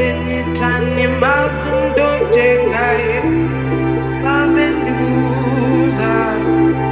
Thank you.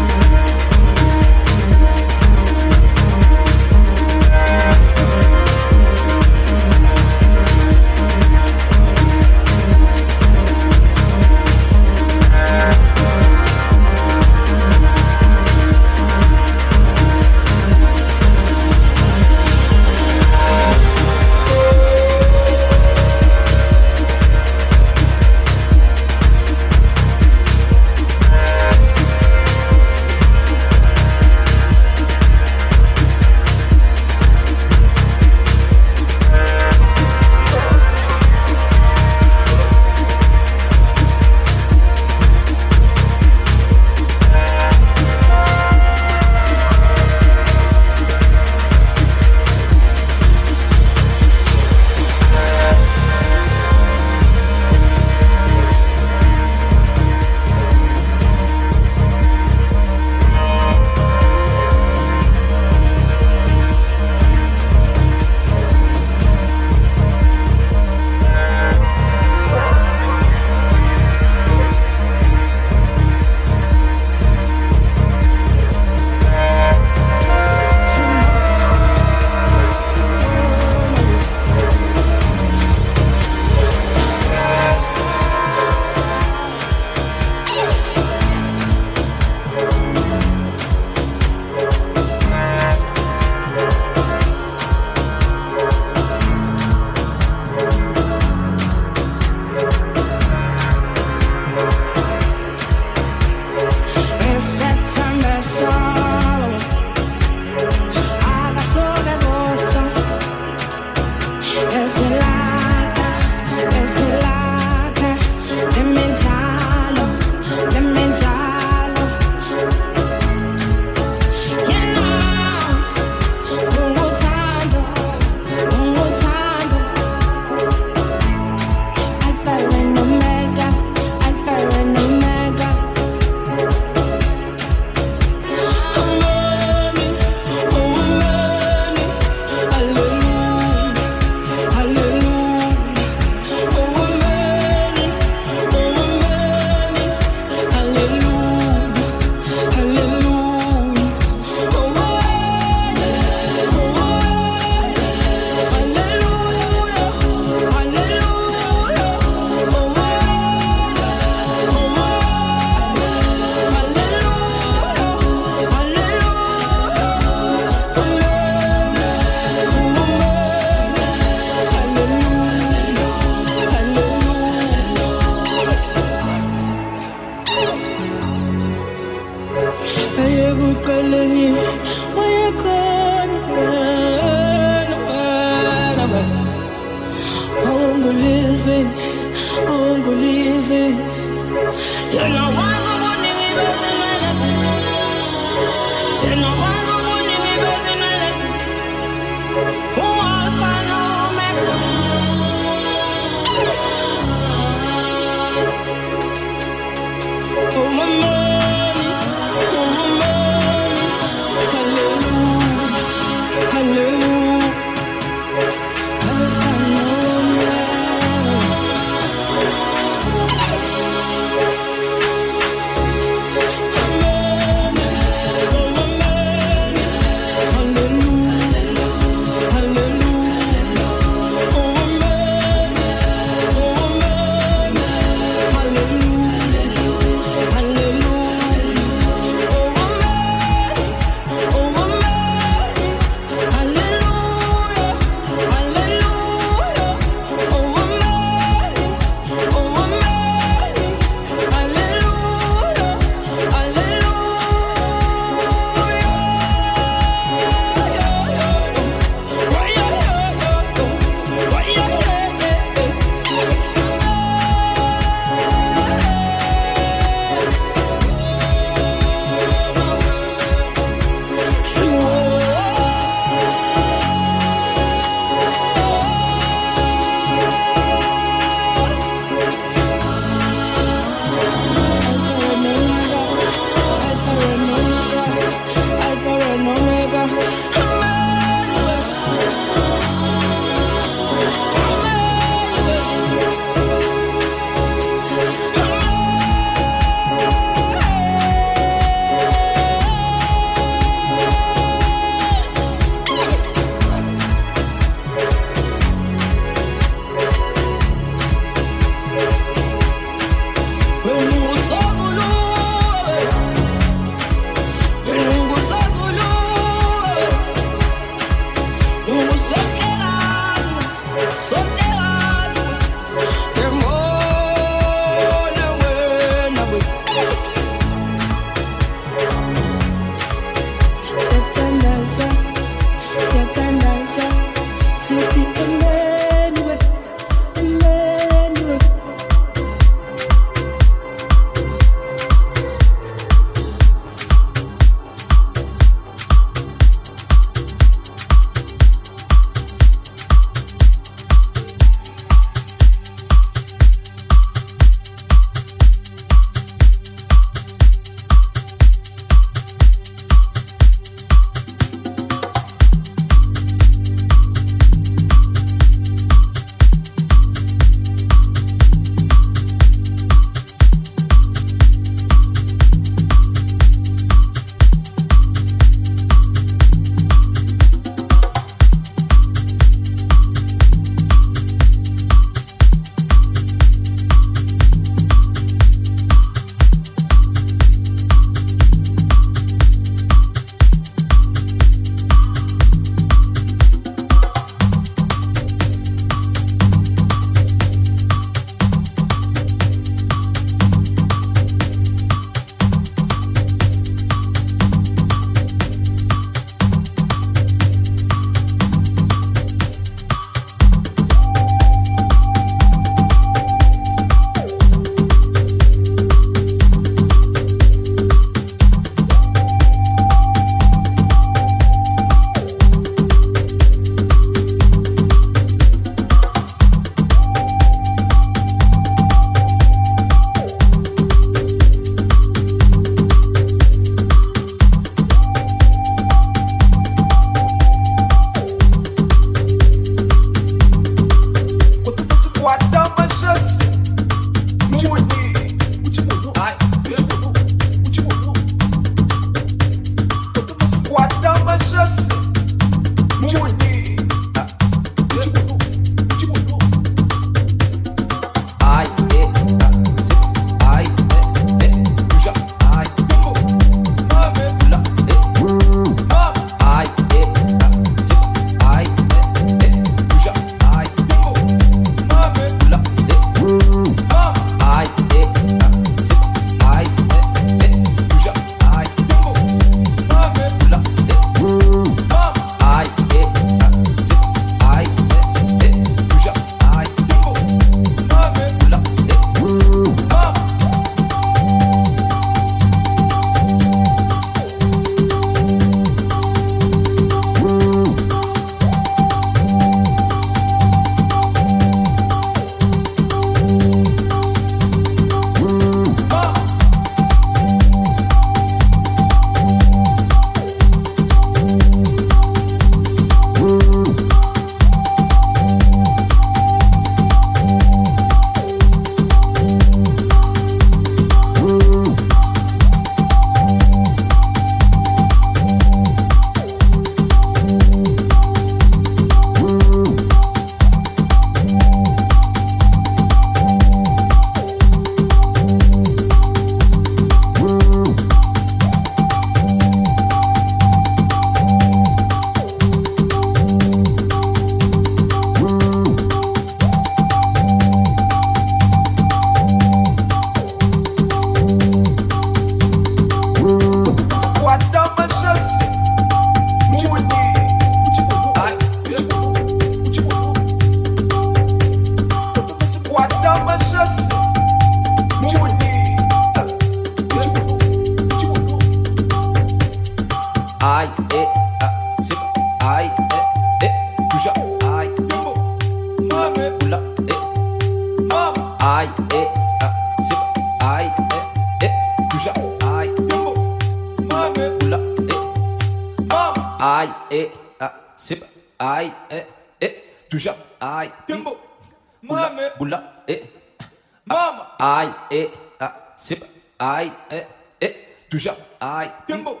Ay, tembo,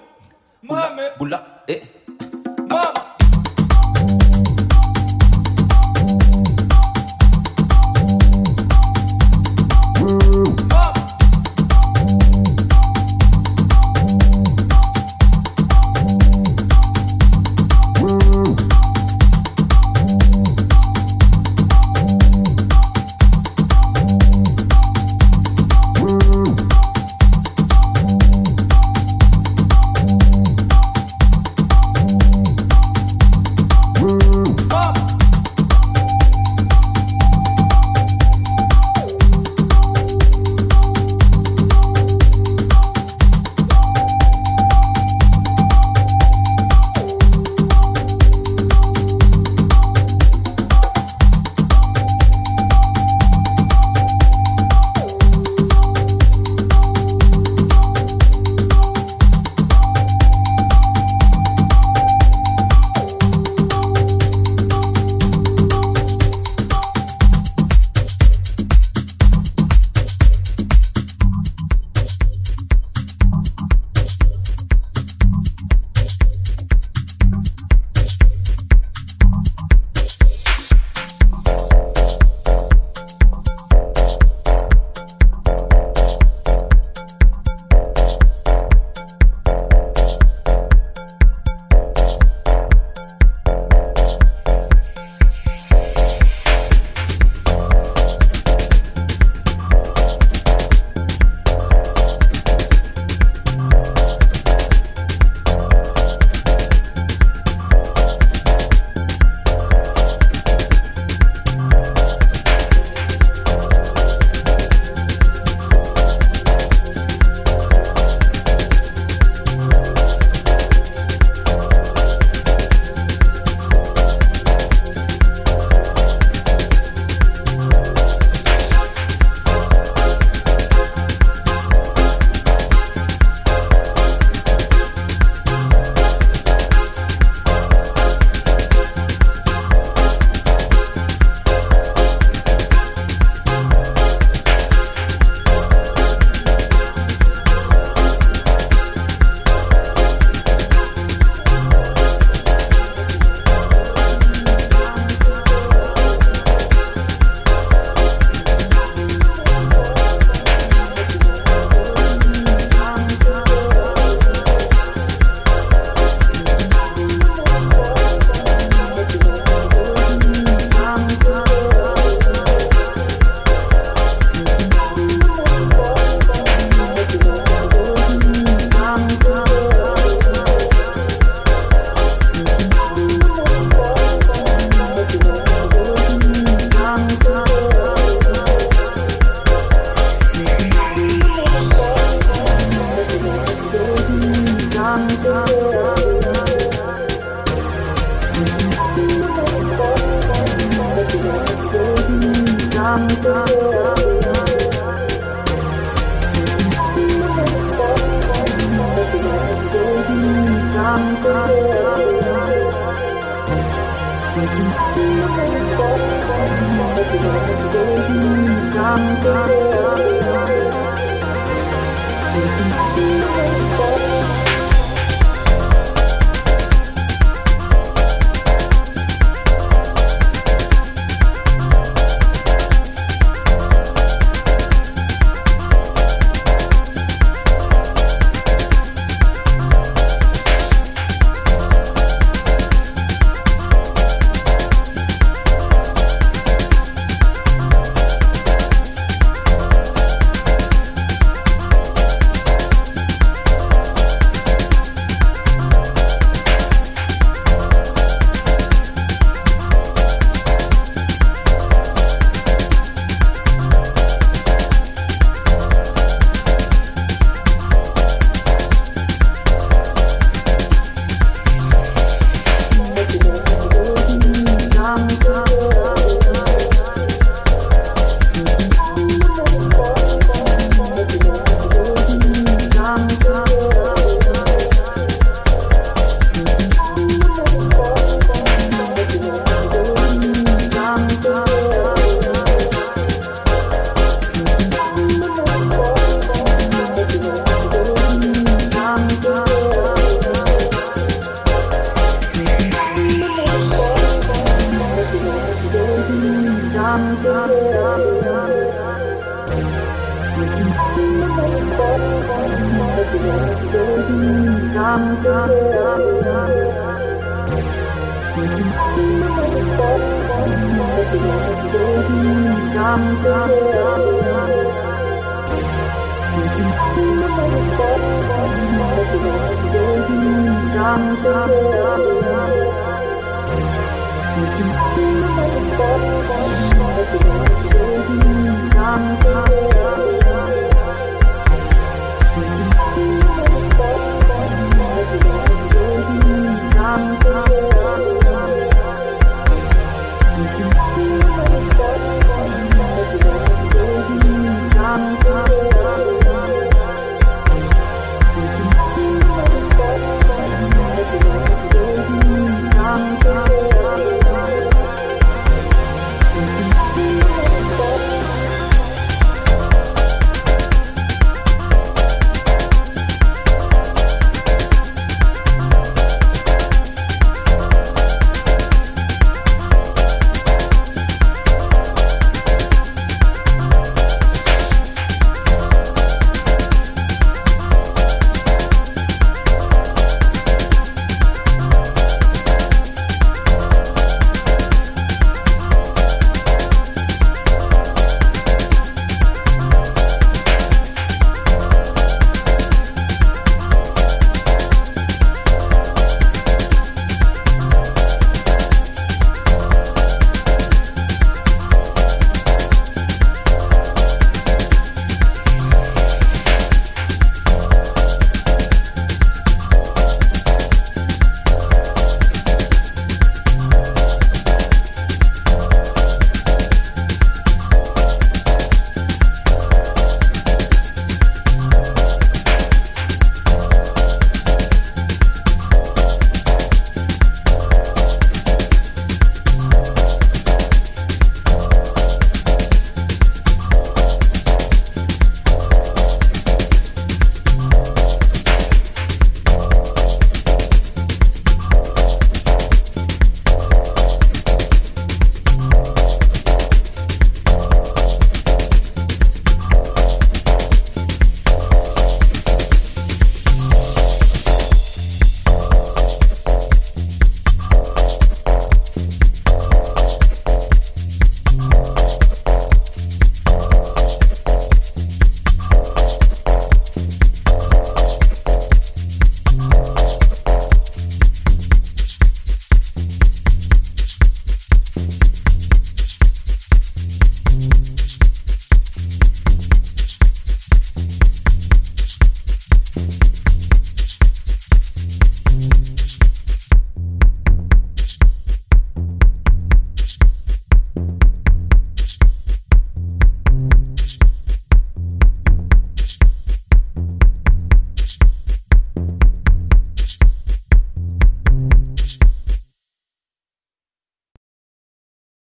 mame, ula, eh,